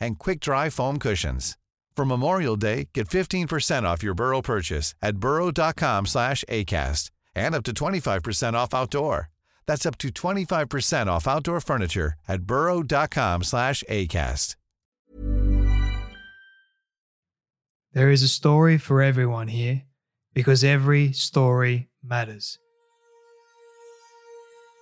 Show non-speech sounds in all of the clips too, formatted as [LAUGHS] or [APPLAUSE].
and quick-dry foam cushions. For Memorial Day, get 15% off your Burrow purchase at burrow.com slash ACAST and up to 25% off outdoor. That's up to 25% off outdoor furniture at burrow.com slash ACAST. There is a story for everyone here because every story matters.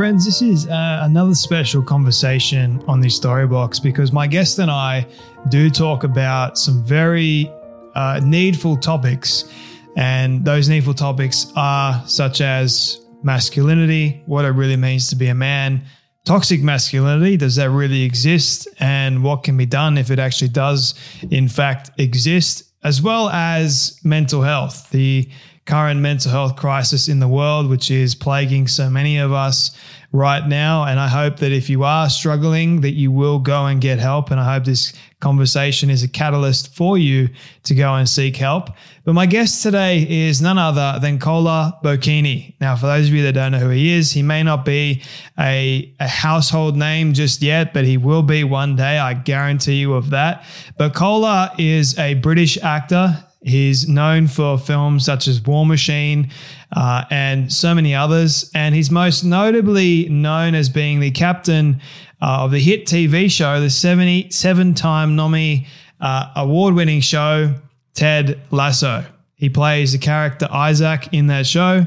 Friends, this is uh, another special conversation on the Storybox because my guest and I do talk about some very uh, needful topics. And those needful topics are such as masculinity, what it really means to be a man, toxic masculinity, does that really exist? And what can be done if it actually does, in fact, exist, as well as mental health, the current mental health crisis in the world, which is plaguing so many of us right now. And I hope that if you are struggling, that you will go and get help. And I hope this conversation is a catalyst for you to go and seek help. But my guest today is none other than Kola Bokinni. Now, for those of you that don't know who he is, he may not be a, a household name just yet, but he will be one day. I guarantee you of that. But Kola is a British actor. He's known for films such as War Machine uh, and so many others. And he's most notably known as being the captain uh, of the hit TV show, the 77 time Emmy uh, award winning show, Ted Lasso. He plays the character Isaac in that show.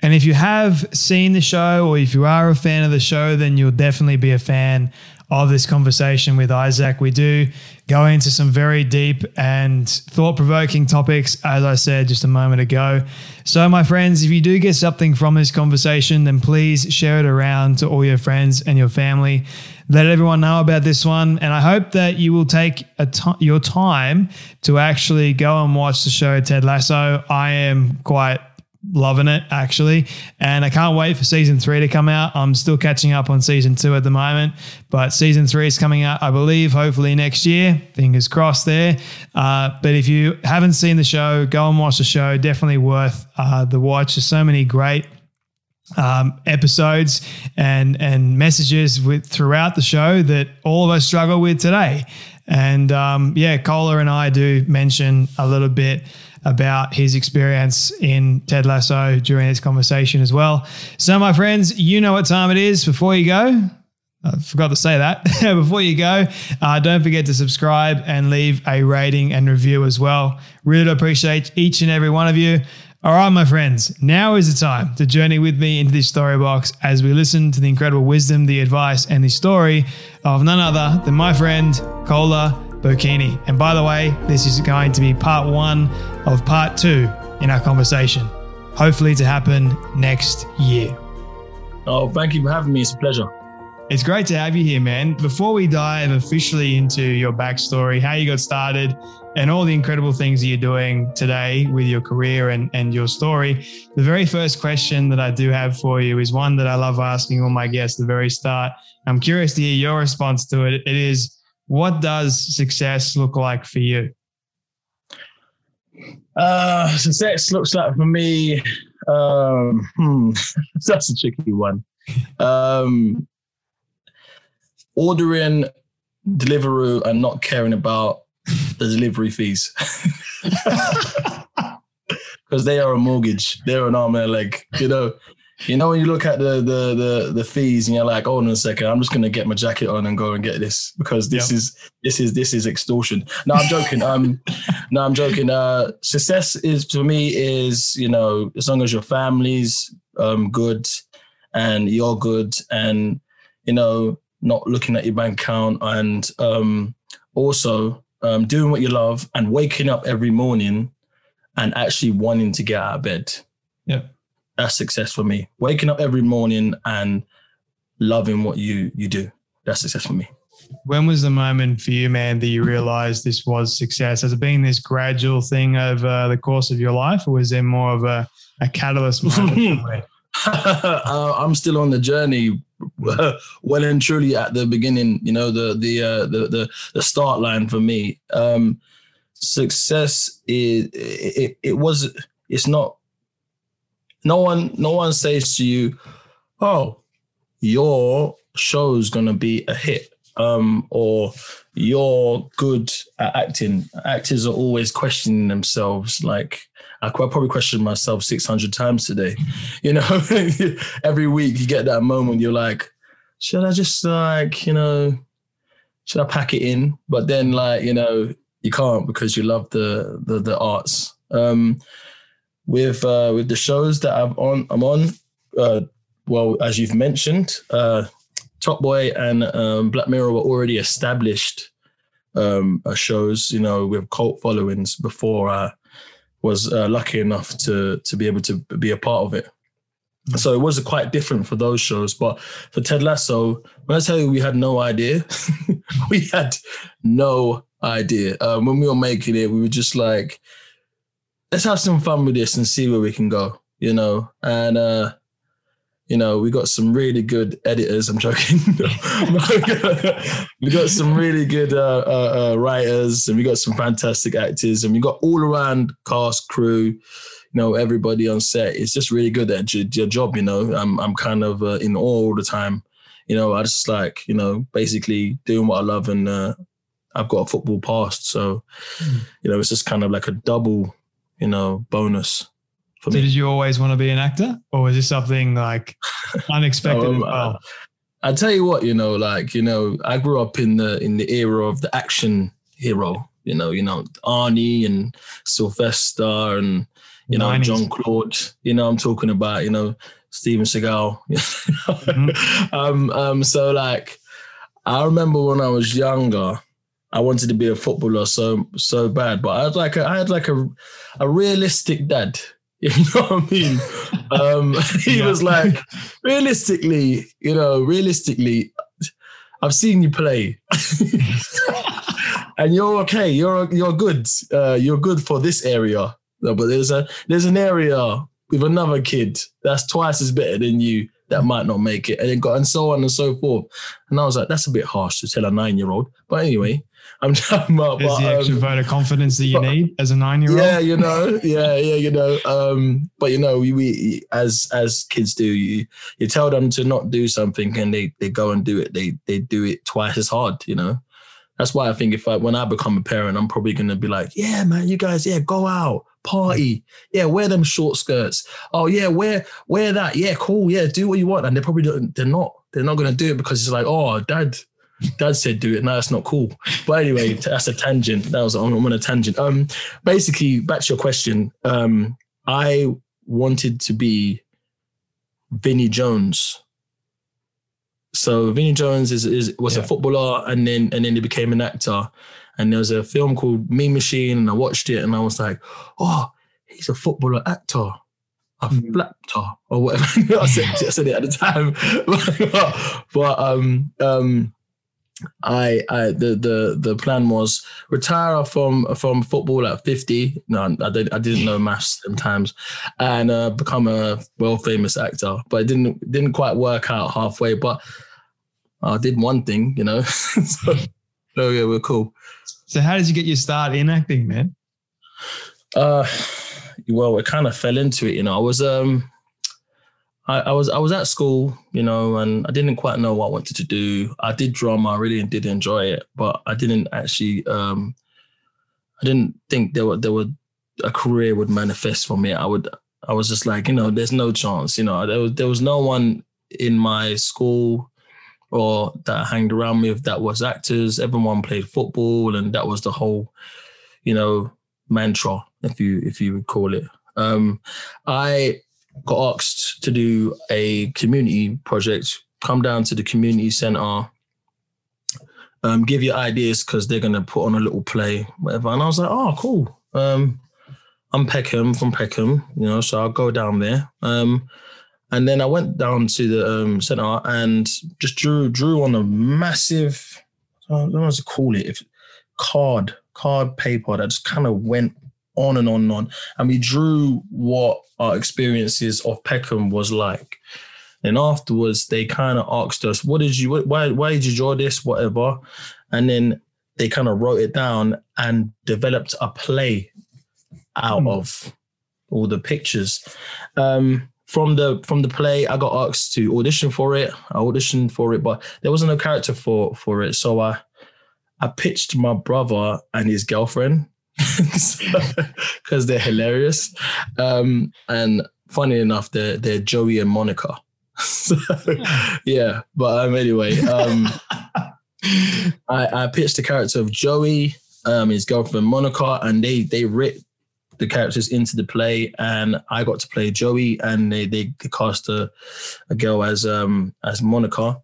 And if you have seen the show or if you are a fan of the show, then you'll definitely be a fan of this conversation with Isaac. We do go into some very deep and thought provoking topics, as I said just a moment ago. So, my friends, if you do get something from this conversation, then please share it around to all your friends and your family. Let everyone know about this one. And I hope that you will take your time to actually go and watch the show Ted Lasso. I am quite loving it actually. And i can't wait for season three to come out. I'm still catching up on season two at the moment but season three is coming out i believe hopefully next year. Fingers crossed there. Uh, but if you haven't seen the show go and watch the show. Definitely worth uh, the watch. There's so many great um, episodes and and messages with throughout the show that all of us struggle with today. And um, yeah Kola and i do mention a little bit about his experience in Ted Lasso during this conversation as well. So, my friends, you know what time it is. Before you go, I forgot to say that. [LAUGHS] Before you go, uh, don't forget to subscribe and leave a rating and review as well. Really appreciate each and every one of you. All right, my friends, now is the time to journey with me into this story box as we listen to the incredible wisdom, the advice, and the story of none other than my friend Kola Bokinni. And by the way, this is going to be part one of part two in our conversation, hopefully to happen next year. Oh, thank you for having me. It's a pleasure. It's great to have you here, man. Before we dive officially into your backstory, how you got started, and all the incredible things that you're doing today with your career and, and your story, the very first question that I do have for you is one that I love asking all my guests at the very start. I'm curious to hear your response to it. It is, what does success look like for you? Uh, success looks like for me. Um, [LAUGHS] hmm, that's a tricky one. Um, ordering Deliveroo and not caring about the delivery fees. [LAUGHS] because they are a mortgage. They're an arm and a leg. You know, you know when you look at the the the the fees and you're like, hold on a second, I'm just gonna get my jacket on and go and get this because this is this is this is extortion. No, I'm joking. um, no, I'm joking. Uh, success is for me is you know as long as your family's um good and you're good and you know not looking at your bank account and um also um doing what you love and waking up every morning and actually wanting to get out of bed. Yeah that's success for me. Waking up every morning and loving what you you do. That's success for me. When was the moment for you, man, that you realized this was success? Has it been this gradual thing over the course of your life, or was there more of a, a catalyst moment? [LAUGHS] [LAUGHS] uh, I'm still on the journey, [LAUGHS] well and truly at the beginning. You know, the the uh, the, the the start line for me. Um, success is it, it was it's not no one no one says to you, "Oh, your show's gonna be a hit," um, or "You're good at acting." Actors are always questioning themselves. Like I probably questioned myself six hundred times today. [LAUGHS] You know, [LAUGHS] every week you get that moment. You're like, should I just like you know, should I pack it in? But then like you know, you can't because you love the the the arts. Um, with uh, with the shows that I'm on. I'm on. Uh, well, as you've mentioned, uh, Top Boy and um, Black Mirror were already established um, uh, shows. You know, with cult followings before I was uh, lucky enough to to be able to be a part of it. So it was quite different for those shows. But for Ted Lasso, when I tell you we had no idea, [LAUGHS] we had no idea. Um, when we were making it, we were just like, let's have some fun with this and see where we can go, you know. And uh, you know, we got some really good editors. I'm [LAUGHS] joking. we got some really good uh, uh, uh, writers, and we got some fantastic actors, and we got all around cast, crew, you know, everybody on set. It's just really good at your, your job. You know, I'm I'm kind of uh, in awe all the time. You know, I just like you know, basically doing what I love, and uh, I've got a football past, so mm. you know, it's just kind of like a double you know, bonus for so me. Did you always want to be an actor, or was this something like [LAUGHS] unexpected? um, well? I tell you what, you know, like you know, I grew up in the in the era of the action hero. You know, you know Arnie and Sylvester and you know Jean-Claude. You know, I'm talking about you know Steven Seagal. [LAUGHS] mm-hmm. [LAUGHS] um, um, so like, I remember when I was younger, I wanted to be a footballer so so bad, but I had like a, I had like a a realistic dad. [LAUGHS] You know what I mean? [LAUGHS] um, [LAUGHS] he yeah. was like, realistically, you know, realistically, I've seen you play, and you're okay. You're you're good. Uh, you're good for this area. No, but there's a there's an area with another kid that's twice as better than you that might not make it, and it got and so on and so forth. And I was like, that's a bit harsh to tell a nine year old. But anyway, I'm talking about. There's the extra um, vote of confidence that you but, need as a nine year old. Yeah, you know, yeah, yeah, you know. Um, but you know, we, we as as kids do, you you tell them to not do something and they they go and do it. They they do it twice as hard. You know. That's why I think if I when I become a parent, I'm probably gonna be like, yeah, man, you guys, yeah, go out, party, yeah, wear them short skirts. Oh yeah, wear wear that, yeah, cool, yeah, do what you want. And they probably don't, they're not they're not gonna do it because it's like, oh, dad, Dad said do it. No, that's not cool. But anyway, that's a tangent. That was I'm on a tangent. Um, basically, back to your question. Um, I wanted to be Vinnie Jones. So Vinnie Jones is, is was yeah. a footballer, and then and then he became an actor. And there was a film called Mean Machine, and I watched it, and I was like, oh, he's a footballer actor a mm. flapper or whatever. [LAUGHS] I, said, I said it at the time, [LAUGHS] but um, um, I, I the the the plan was retire from from football at 50 no I didn't I didn't know maths sometimes. And uh, become a world famous actor. But it didn't didn't quite work out halfway. But I did one thing you know? [LAUGHS] So, so yeah we're cool. So how did you get your start in acting man? Uh well it kind of fell into it you know? I was um I, I, was I was at school, you know, and I didn't quite know what I wanted to do. I did drama, I really did enjoy it, but I didn't actually um I didn't think there were there were a career would manifest for me. I would I was just like, you know, there's no chance. You know, there was there was no one in my school or that hanged around with that was actors. Everyone played football, and that was the whole, you know, mantra, if you if you would call it. Um, I got asked to do a community project. Come down to the community center, um, give your ideas because they're gonna put on a little play, whatever. And I was like, oh, cool. Um, I'm Peckham from Peckham, you know, so I'll go down there. Um, and then I went down to the um, center and just drew drew on a massive, I don't know what to call it, if card card paper that just kind of went on and on and on. And we drew what our experiences of Peckham was like. And afterwards, they kind of asked us, "What did you? Why? Why did you draw this? Whatever." And then they kind of wrote it down and developed a play out mm. of all the pictures. Um, from the from the play, I got asked to audition for it. I auditioned for it, but there wasn't a character for for it. So I I pitched my brother and his girlfriend [LAUGHS] because they're hilarious. Um, and funny enough, they're they're Joey and Monica. [LAUGHS] so, yeah, but um, anyway, um, [LAUGHS] I, I pitched the character of Joey, um, his girlfriend Monica, and they they writ the characters into the play, and I got to play Joey, and they they, they cast a, a girl as um as Monica.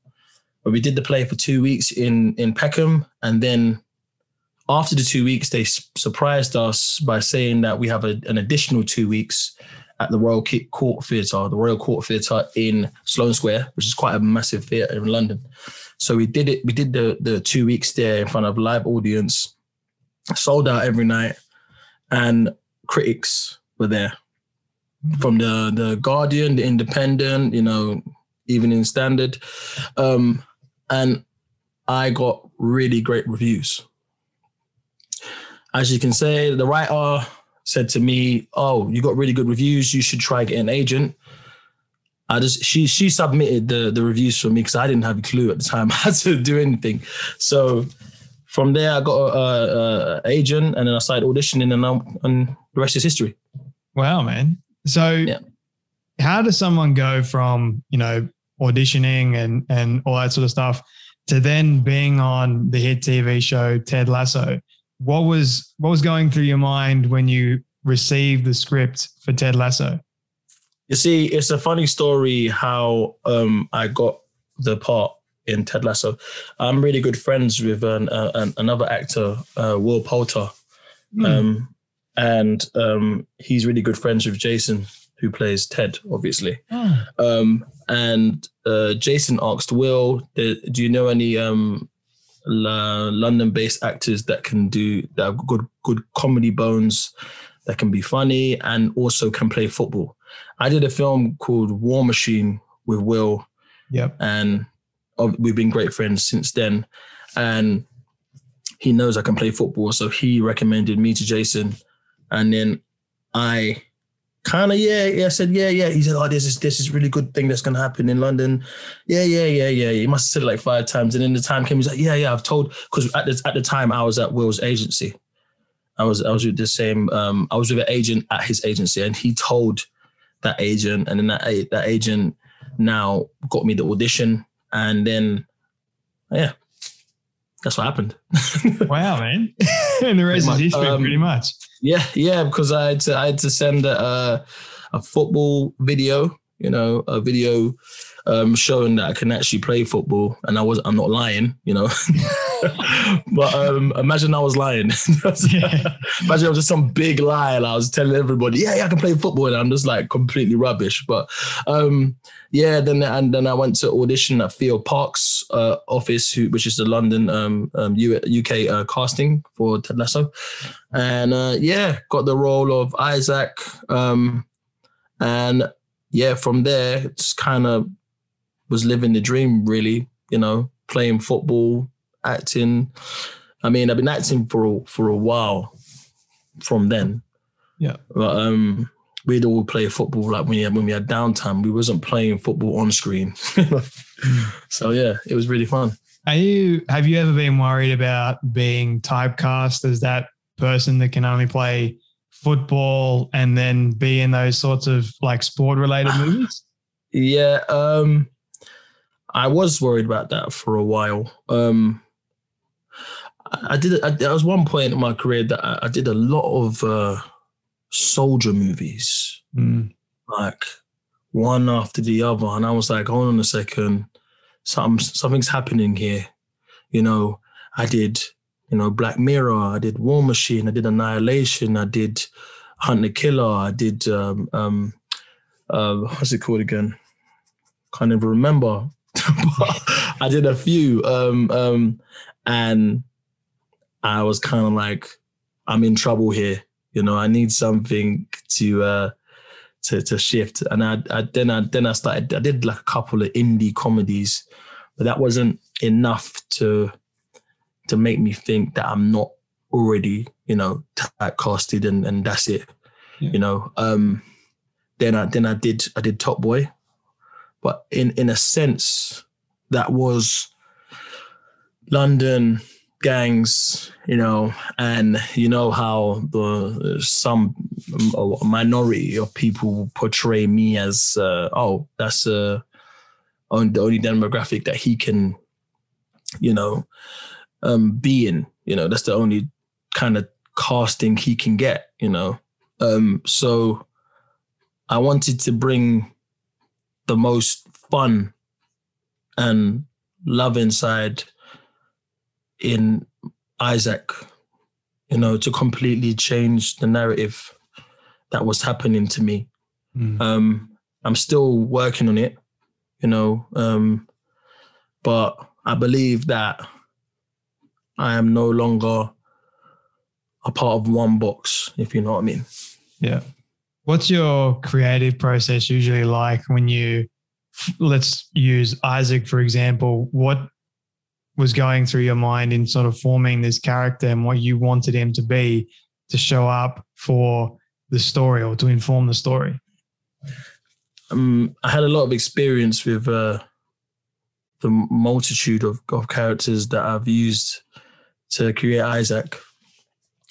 But we did the play for two weeks in in Peckham, and then after the two weeks, they surprised us by saying that we have a, an additional two weeks at the Royal Court Theatre, the Royal Court Theatre in Sloane Square, which is quite a massive theatre in London. So we did it. We did the the two weeks there in front of live audience, sold out every night, and critics were there from the the Guardian, the Independent, you know, Evening Standard, um, and I got really great reviews as you can say, the writer said to me, "Oh, you got really good reviews. You should try get an agent." I just she she submitted the the reviews for me because I didn't have a clue at the time [LAUGHS] how to do anything. So from there, I got a, a, a agent, and then I started auditioning, and, I'm, and the rest is history. Wow, man! So, yeah. how does someone go from you know auditioning and and all that sort of stuff to then being on the hit TV show Ted Lasso? What was what was going through your mind when you received the script for Ted Lasso? You see, it's a funny story how um, I got the part in Ted Lasso. I'm really good friends with an, uh, an, another actor, uh, Will Poulter, mm. um, and um, he's really good friends with Jason, who plays Ted, obviously. Oh. and uh, Jason asked Will, "Do you know any um, London-based actors that can do that have good good comedy bones, that can be funny and also can play football. I did a film called War Machine with Will. Yep. And oh, we've been great friends since then. And he knows I can play football, so he recommended me to Jason, and then I kind of yeah, yeah. I said yeah, yeah. He said, oh, this is this is really good thing that's gonna happen in London. Yeah, yeah, yeah, yeah. He must have said it like five times, and then the time came. He's like, yeah, yeah. I've told because at the at the time I was at Will's agency. I was I was with the same. Um, I was with an agent at his agency, and he told that agent, and then that that agent now got me the audition, and then yeah, that's what happened. [LAUGHS] wow, man! [LAUGHS] [LAUGHS] and the rest is history, um, pretty much. Yeah, yeah, because I had to I had to send a, a football video, you know, a video um, showing that I can actually play football, and I was I'm not lying, you know. [LAUGHS] but um, imagine I was lying. [LAUGHS] Imagine I was just some big lie, and I was telling everybody, yeah, yeah, I can play football, and I'm just like completely rubbish. But um, yeah, then and then I went to audition at Theo Park's uh, office, who, which is the London um, um, UK uh, casting for Ted Lasso, and uh, yeah, got the role of Isaac, um, and yeah, from there it's kind of was living the dream, really. You know, playing football, acting. I mean, I've been acting for a, for a while from then. Yeah. But um, we'd all play football like when we had, when we had downtime. We wasn't playing football on screen. [LAUGHS] so yeah, it was really fun. Are you have you ever been worried about being typecast as that person that can only play football and then be in those sorts of like sport related [SIGHS] movies? Yeah, um, I was worried about that for a while. Um, I, did. I, there was one point in my career that I, I did a lot of uh, soldier movies, Mm. like one after the other, and I was like, hold on a second, something something's happening here. You know, I did, you know, Black Mirror, I did War Machine, I did Annihilation, I did Hunt the Killer, I did um um uh, what's it called again? Can't even remember. [LAUGHS] but I did a few. Um um and I was kind of like, I'm in trouble here. You know, I need something to uh to to shift. And I, I then I then I started I did like a couple of indie comedies, but that wasn't enough to to make me think that I'm not already, you know, typecasted and and that's it. Yeah. You know. Um then I then I did I did Top Boy. But in in a sense, that was London gangs, you know, and you know how the some minority of people portray me as uh, oh that's uh, on the only demographic that he can, you know, um, be in. You know, that's the only kind of casting he can get. You know, um, so I wanted to bring the most fun and love inside in Isaac, you know, to completely change the narrative that was happening to me. Mm. Um, I'm still working on it, you know, um, but I believe that I am no longer a part of one box, if you know what I mean. Yeah. What's your creative process usually like when you, let's use Isaac, for example? What was going through your mind in sort of forming this character and what you wanted him to be to show up for the story or to inform the story? um, I had a lot of experience with uh, the multitude of, of characters that I've used to create Isaac.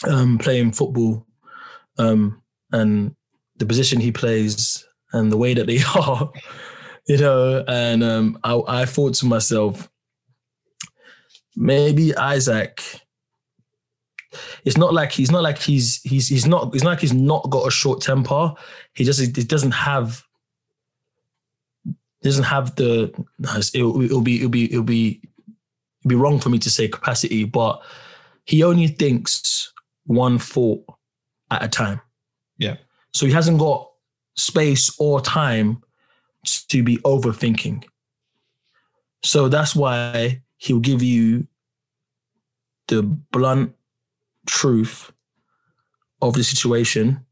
Um, playing football um, and the position he plays and the way that they [LAUGHS] are, you know, and um, I, I thought to myself, maybe Isaac. It's not like he's not like he's he's he's not it's not like he's not got a short temper. He just he doesn't have doesn't have the it'll, it'll be it'll be it'll be it'll be wrong for me to say capacity, but he only thinks one thought at a time. Yeah. So he hasn't got space or time to be overthinking. So that's why he'll give you the blunt truth of the situation,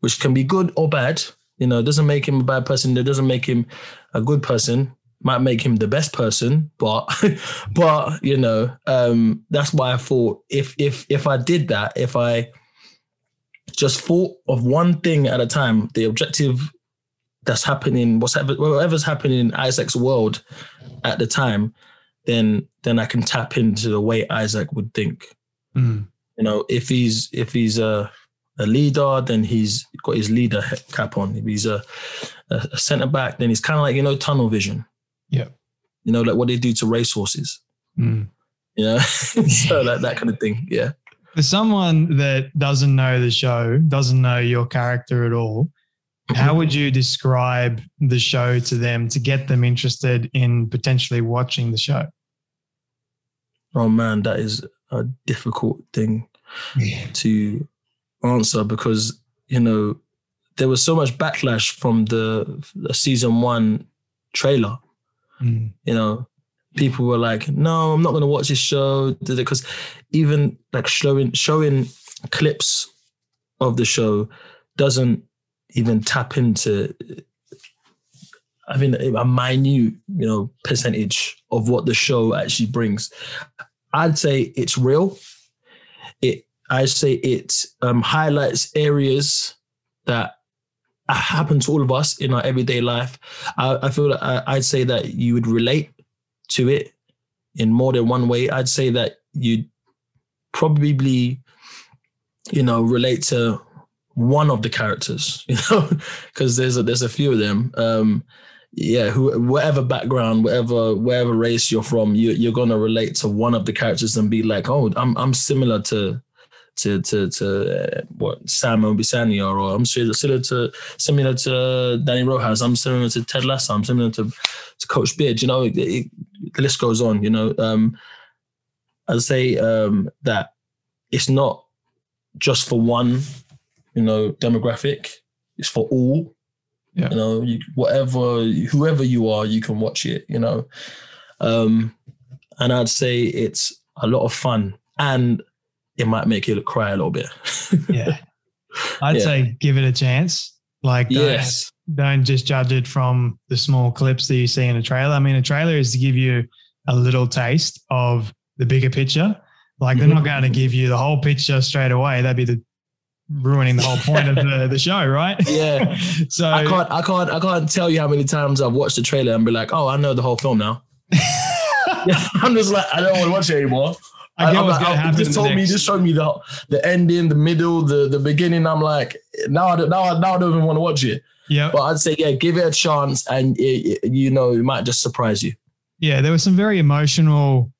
which can be good or bad. You know, it doesn't make him a bad person. It doesn't make him a good person. Might make him the best person, but [LAUGHS] but you know, um, that's why I thought if if if I did that, if I just thought of one thing at a time, the objective that's happening, what's whatever's happening in Isaac's world at the time, then then I can tap into the way Isaac would think. Mm. You know, if he's if he's a a leader, then he's got his leader cap on. If he's a a, centre back, then he's kind of like you know tunnel vision. Yeah. You know, like what they do to racehorses. Mm. You know, [LAUGHS] so like that kind of thing. Yeah. For someone that doesn't know the show, doesn't know your character at all, how would you describe the show to them to get them interested in potentially watching the show? Oh man, that is a difficult thing to answer because you know there was so much backlash from the, the season one trailer. Mm. You know, people were like, "No, I'm not going to watch this show," because even like showing showing clips of the show doesn't even tap into. I mean, a minute, you know, percentage of what the show actually brings. I'd say it's real. It, I say it um, highlights areas that happen to all of us in our everyday life. I, I feel I, I'd say that you would relate to it in more than one way. I'd say that you'd probably you know, relate to one of the characters, [LAUGHS] you know, because there's a, there's a few of them. Um, yeah, who, whatever background, whatever whatever race you're from, you, you're gonna relate to one of the characters and be like, oh, I'm I'm similar to to to to uh, what Sam Obisanya, or I'm similar to similar to Danny Rojas. I'm similar to Ted Lasso. I'm similar to to Coach Beard. You know, it, it, the list goes on. You know, um, I'd say um, that it's not just for one, you know, demographic. It's for all. Yeah. You know, you, whatever, whoever you are, you can watch it. You know, um, and I'd say it's a lot of fun, and it might make you cry a little bit. [LAUGHS] yeah, I'd yeah. say give it a chance. Like, don't, yes, don't just judge it from the small clips that you see in a trailer. I mean, a trailer is to give you a little taste of the bigger picture. Like they're not going to give you the whole picture straight away. That'd be the ruining the whole point of the, the show, right? [LAUGHS] Yeah. [LAUGHS] so I can't I can't I can't tell you how many times I've watched the trailer and be like, oh, I know the whole film now. [LAUGHS] I'm just like, I don't want to watch it anymore. I get what's gonna oh, happen. Just told me, just showed me the the ending, the middle, the the beginning. I'm like, now I now I, now I don't even want to watch it. Yeah. But I'd say, yeah, give it a chance, and it, it, you know, it might just surprise you. Yeah, there were some very emotional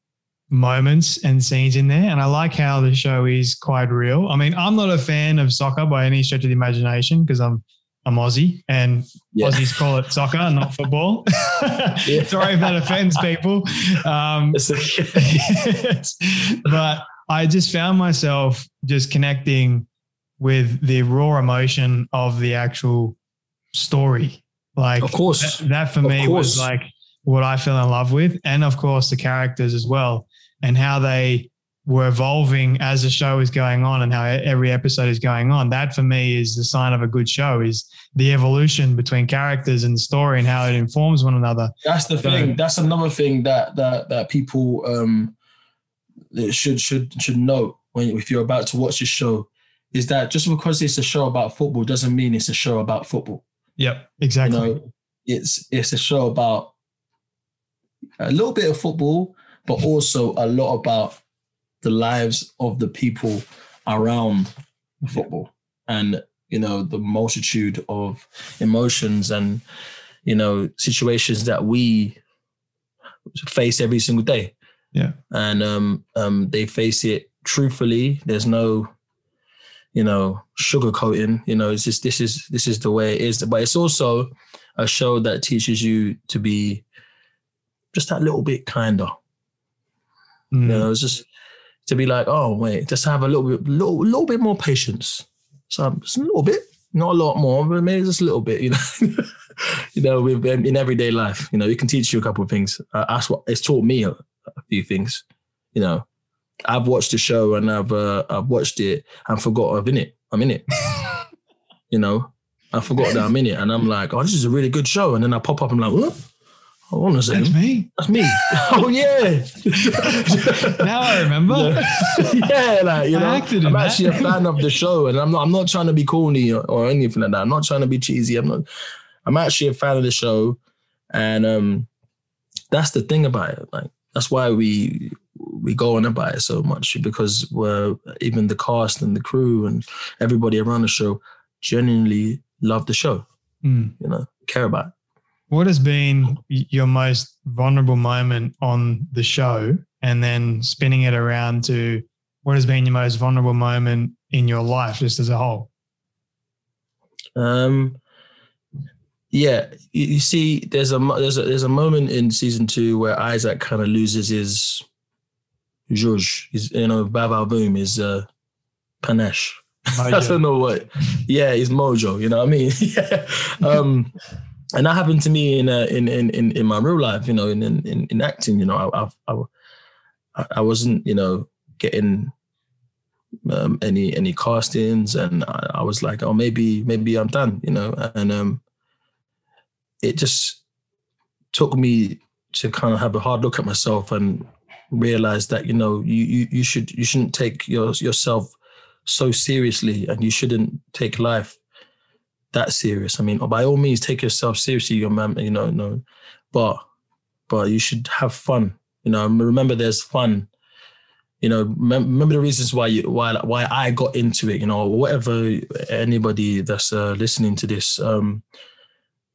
moments and scenes in there. And I like how the show is quite real. I mean, I'm not a fan of soccer by any stretch of the imagination because I'm I'm Aussie and yeah. Aussies call it soccer, not [LAUGHS] football. [LAUGHS] Sorry if that offends people. Um, [LAUGHS] but I just found myself just connecting with the raw emotion of the actual story. Like, of course, that, that for me was like what I fell in love with, and of course the characters as well and how they were evolving as the show is going on and how every episode is going on. That for me is the sign of a good show is the evolution between characters and the story and how it informs one another. That's the so, thing. That's another thing that that that people um should should should know when if you're about to watch this show is that just because it's a show about football doesn't mean it's a show about football. Yep, exactly. You know, it's it's a show about a little bit of football, but also a lot about the lives of the people around football and you know the multitude of emotions and you know situations that we face every single day. Yeah. And um um they face it truthfully. There's no you know sugarcoating you know it's just this is this is the way it is. But it's also a show that teaches you to be just that little bit kinder Mm. You know, it's just to be like, oh wait, just have a little bit, little, little bit more patience. So just a little bit, not a lot more, but maybe just a little bit. [LAUGHS] You know, you know, with in everyday life, you know, it can teach you a couple of things. Uh, that's what it's taught me a, a, few things. You know, I've watched the show and I've uh, I've watched it and forgot I'm in it. I'm in it. [LAUGHS] you know, I forgot that I'm in it, and I'm like, oh, this is a really good show. And then I pop up, and I'm like. Hold on a second. That's me. That's me. [LAUGHS] oh yeah. [LAUGHS] now I remember. [LAUGHS] yeah, like you know, I'm actually a fan of the show, and I'm not. I'm not trying to be corny or, or, anything like that. I'm not trying to be cheesy. I'm not. I'm actually a fan of the show, and um, that's the thing about it. Like that's why we we go on about it so much because we're even the cast and the crew and everybody around the show genuinely love the show. Mm. You know, care about it. What has been your most vulnerable moment on the show, and then spinning it around to what has been your most vulnerable moment in your life, just as a whole? Um, yeah, you, see, there's a there's a there's a moment in season two where Isaac kind of loses his Zhuzh, his you know, Bava Boom, is uh, panache. [LAUGHS] I don't know what. Yeah, he's mojo. You know what I mean? [LAUGHS] yeah. Um, and that happened to me in, uh, in in in my real life, you know, in in in acting. You know, I I I, I wasn't, you know, getting um, any any castings, and I, I, was like, oh, maybe maybe I'm done, you know, and um, it just took me to kind of have a hard look at myself and realize that you know you you, you should you shouldn't take your yourself so seriously, and you shouldn't take life that serious. I mean, by all means, take yourself seriously, your man. You know, no, but but you should have fun. You know, remember there's fun you know, mem- remember the reasons why you why why I got into it. You know, whatever anybody that's uh, listening to this um,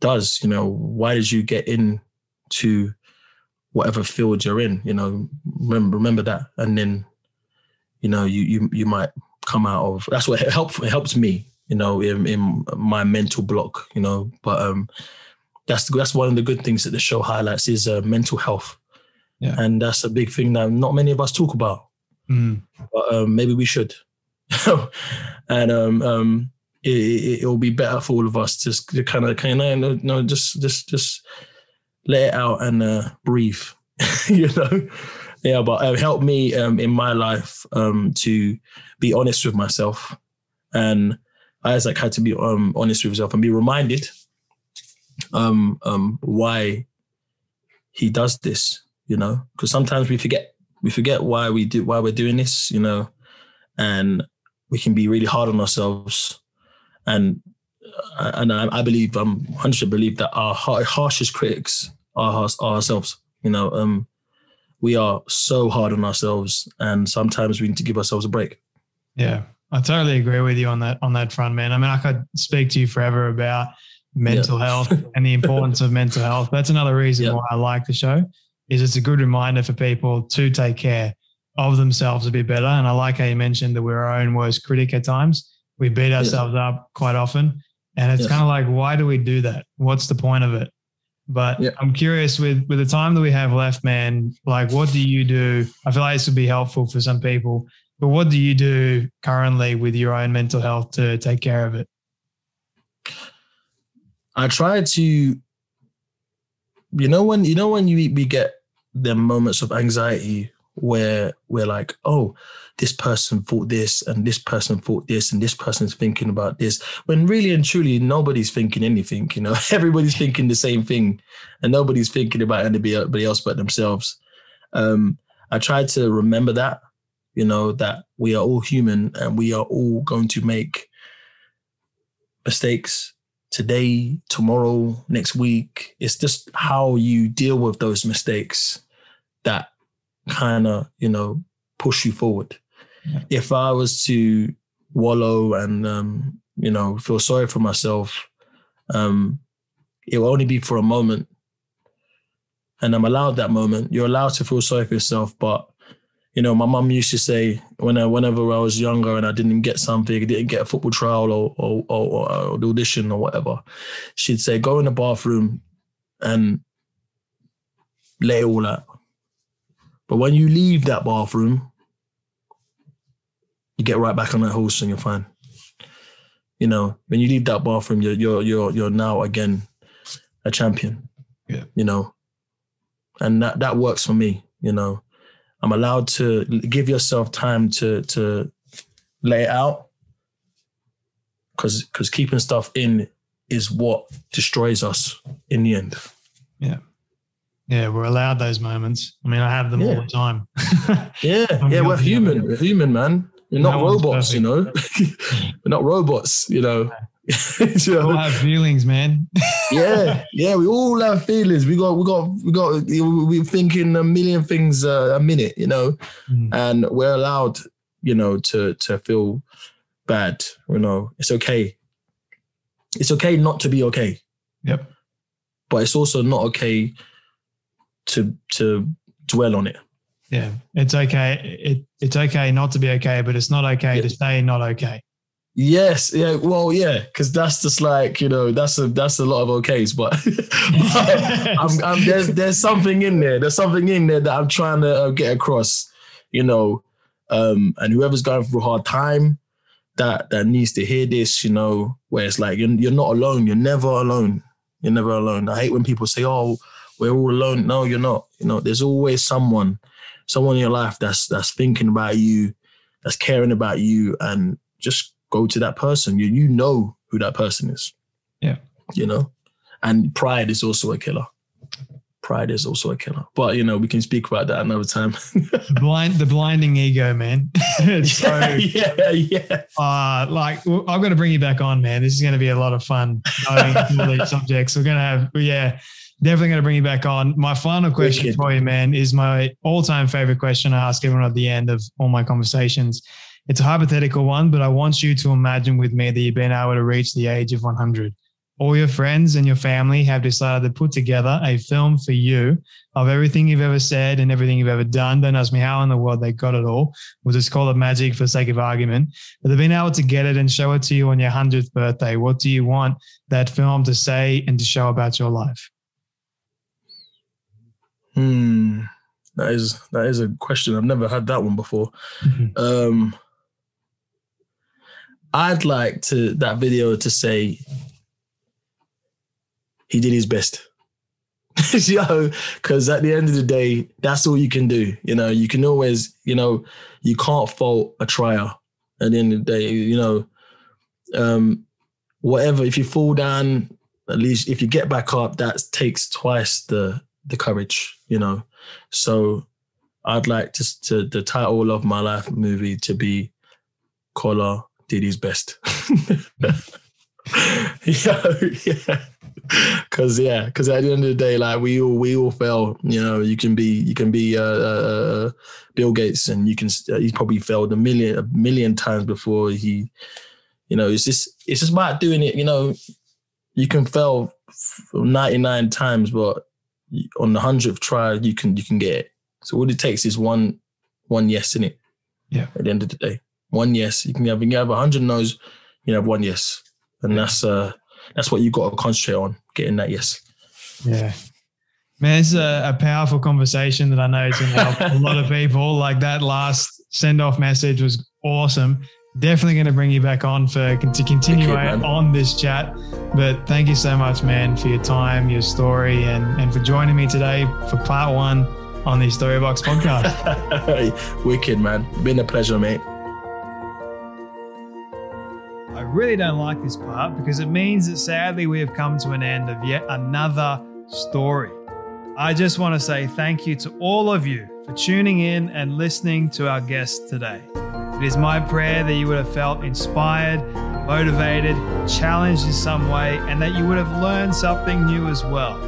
does. You know, why did you get into whatever field you're in? You know, remember remember that, and then you know you you you might come out of. That's what it helps it helps me. You know, in, in my mental block. You know, but um, that's that's one of the good things that the show highlights is uh, mental health. Yeah. And that's a big thing that not many of us talk about. Mm. But um, maybe we should. [LAUGHS] and um, um, it, will be better for all of us just to kind of kind of no, just just just let it out and uh, breathe. [LAUGHS] you know, yeah. But it helped me um, in my life um, to be honest with myself, and Isaac had to be um, honest with himself and be reminded um, um, why he does this. You know, because sometimes we forget we forget why we do why we're doing this, you know, and we can be really hard on ourselves. And uh, and I, I believe I'm 100 believe that our harshest critics are, are ourselves. You know, um, we are so hard on ourselves, and sometimes we need to give ourselves a break. Yeah, I totally agree with you on that on that front, man. I mean, I could speak to you forever about mental yeah. health and the importance of mental health. That's another reason yeah. why I like the show is it's a good reminder for people to take care of themselves a bit better. And I like how you mentioned that we're our own worst critic at times. We beat ourselves yeah. up quite often. And it's kind of like, why do we do that? What's the point of it? But. I'm curious with with the time that we have left, man, like what do you do? I feel like this would be helpful for some people, but what do you do currently with your own mental health to take care of it? I try to you know when you know when you we get the moments of anxiety where we're like, oh, this person thought this and this person thought this and this person's thinking about this. When really and truly nobody's thinking anything, you know, [LAUGHS] everybody's thinking the same thing and nobody's thinking about anybody else but themselves. Um, I try to remember that, you know, that we are all human and we are all going to make mistakes today, tomorrow, next week. It's just how you deal with those mistakes that kind of, you know, push you forward. Yeah. If I was to wallow and, um, you know, feel sorry for myself, um, it will only be for a moment. And I'm allowed that moment. You're allowed to feel sorry for yourself, but you know, my mum used to say when I, whenever I was younger and I didn't get something, didn't get a football trial or or, or, or the audition or whatever, she'd say, "Go in the bathroom and lay it all out." But when you leave that bathroom, you get right back on that horse and you're fine. You know, when you leave that bathroom, you're you're you're you're now again a champion. Yeah. You know, and that that works for me. You know, I'm allowed to give yourself time to to lay it out because because keeping stuff in is what destroys us in the end. Yeah. Yeah, we're allowed those moments. I mean, I have them yeah. all the time. [LAUGHS] yeah, yeah, we're human. We're human, man. We're not no robots, you know. [LAUGHS] we're not robots, you know. [LAUGHS] we all have feelings, man. Yeah, yeah, we all have feelings. We got, we got, we got. We're thinking a million things uh, a minute, you know, mm. and we're allowed, you know, to to feel bad. You know, it's okay. It's okay not to be okay. Yep. But it's also not okay to to dwell on it. Yeah, it's okay. It it's okay not to be okay, but it's not okay yeah. to stay not okay. Yes, yeah, well, yeah, because that's just like you know, that's a that's a lot of okays, but, [LAUGHS] but I'm, I'm, there's there's something in there. There's something in there that I'm trying to uh, get across, you know, um, and whoever's going through a hard time, that that needs to hear this, you know, where it's like you're you're not alone. You're never alone. You're never alone. I hate when people say, "Oh, we're all alone." No, you're not. You know, there's always someone, someone in your life that's that's thinking about you, that's caring about you, and just go to that person. You you know who that person is. Yeah. You know? And pride is also a killer. Pride is also a killer. But you know, we can speak about that another time. blind the blinding ego, man. [LAUGHS] so, [LAUGHS] yeah, yeah. Uh like i have got to bring you back on, man. This is gonna be a lot of fun going all these [LAUGHS] subjects. We're gonna have yeah. definitely going to bring you back on. My final question Wicked. for you, man, is my all-time favorite question I ask everyone at the end of all my conversations. It's a hypothetical one, but I want you to imagine with me that you've been able to reach the age of 100. All your friends and your family have decided to put together a film for you of everything you've ever said and everything you've ever done. Don't ask me how in the world they got it all. We'll just call it magic for the sake of argument. But they've been able to get it and show it to you on your 100th birthday. What do you want that film to say and to show about your life? Hmm. That is that is a question. I've never had that one before. Um I'd like to that video to say he did his best. [LAUGHS] you know, because at the end of the day, that's all you can do. You know, you can always, you know, you can't fault a trier at the end of the day, you know. Um, whatever, if you fall down, at least if you get back up, that takes twice the the courage, you know. So I'd like to, to the title of my life movie to be Kola did his best. [LAUGHS] yeah, yeah. Cause yeah, cause at the end of the day, like we all we all fail. You know, you can be you can be uh, uh, Bill Gates, and you can uh, he's probably failed a million a million times before he. You know, it's just it's just about doing it. You know, you can fail ninety nine times, but on the hundredth try, you can you can get it. So all it takes is one one yes in it. Yeah. At the end of the day, one yes. You can have you can have a hundred no's. You can have one yes, and that's uh that's what you got to concentrate on getting that yes. Yeah. Man, it's a, a powerful conversation that I know is going to help a lot of people. Like that last send off message was awesome. Definitely going to bring you back on for to continue man. on this chat. But thank you so much, man, for your time, your story, and and for joining me today for part one on the Storybox podcast. [LAUGHS] Wicked man, been a pleasure, mate. I really don't like this part because it means that sadly we have come to an end of yet another story. I just want to say thank you to all of you for tuning in and listening to our guest today. It is my prayer that you would have felt inspired, motivated, challenged in some way, and that you would have learned something new as well.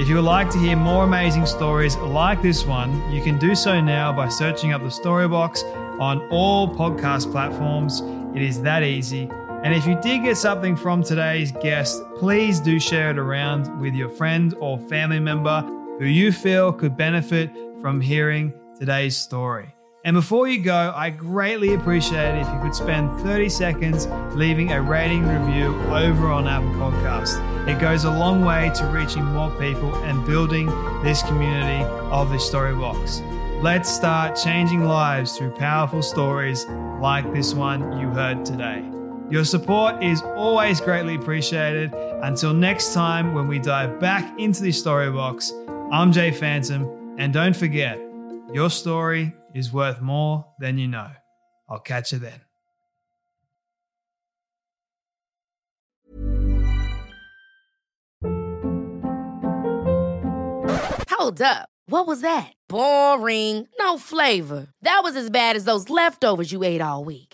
If you would like to hear more amazing stories like this one, you can do so now by searching up the Storybox on all podcast platforms. It is that easy. And if you did get something from today's guest, please do share it around with your friend or family member who you feel could benefit from hearing today's story. And before you go, I greatly appreciate it if you could spend 30 seconds leaving a rating review over on Apple Podcasts. It goes a long way to reaching more people and building this community of the Storybox. Let's start changing lives through powerful stories like this one you heard today. Your support is always greatly appreciated. Until next time, when we dive back into the story box, I'm Jay Phantom, and don't forget, your story is worth more than you know. I'll catch you then. Hold up. What was that? Boring. No flavor. That was as bad as those leftovers you ate all week.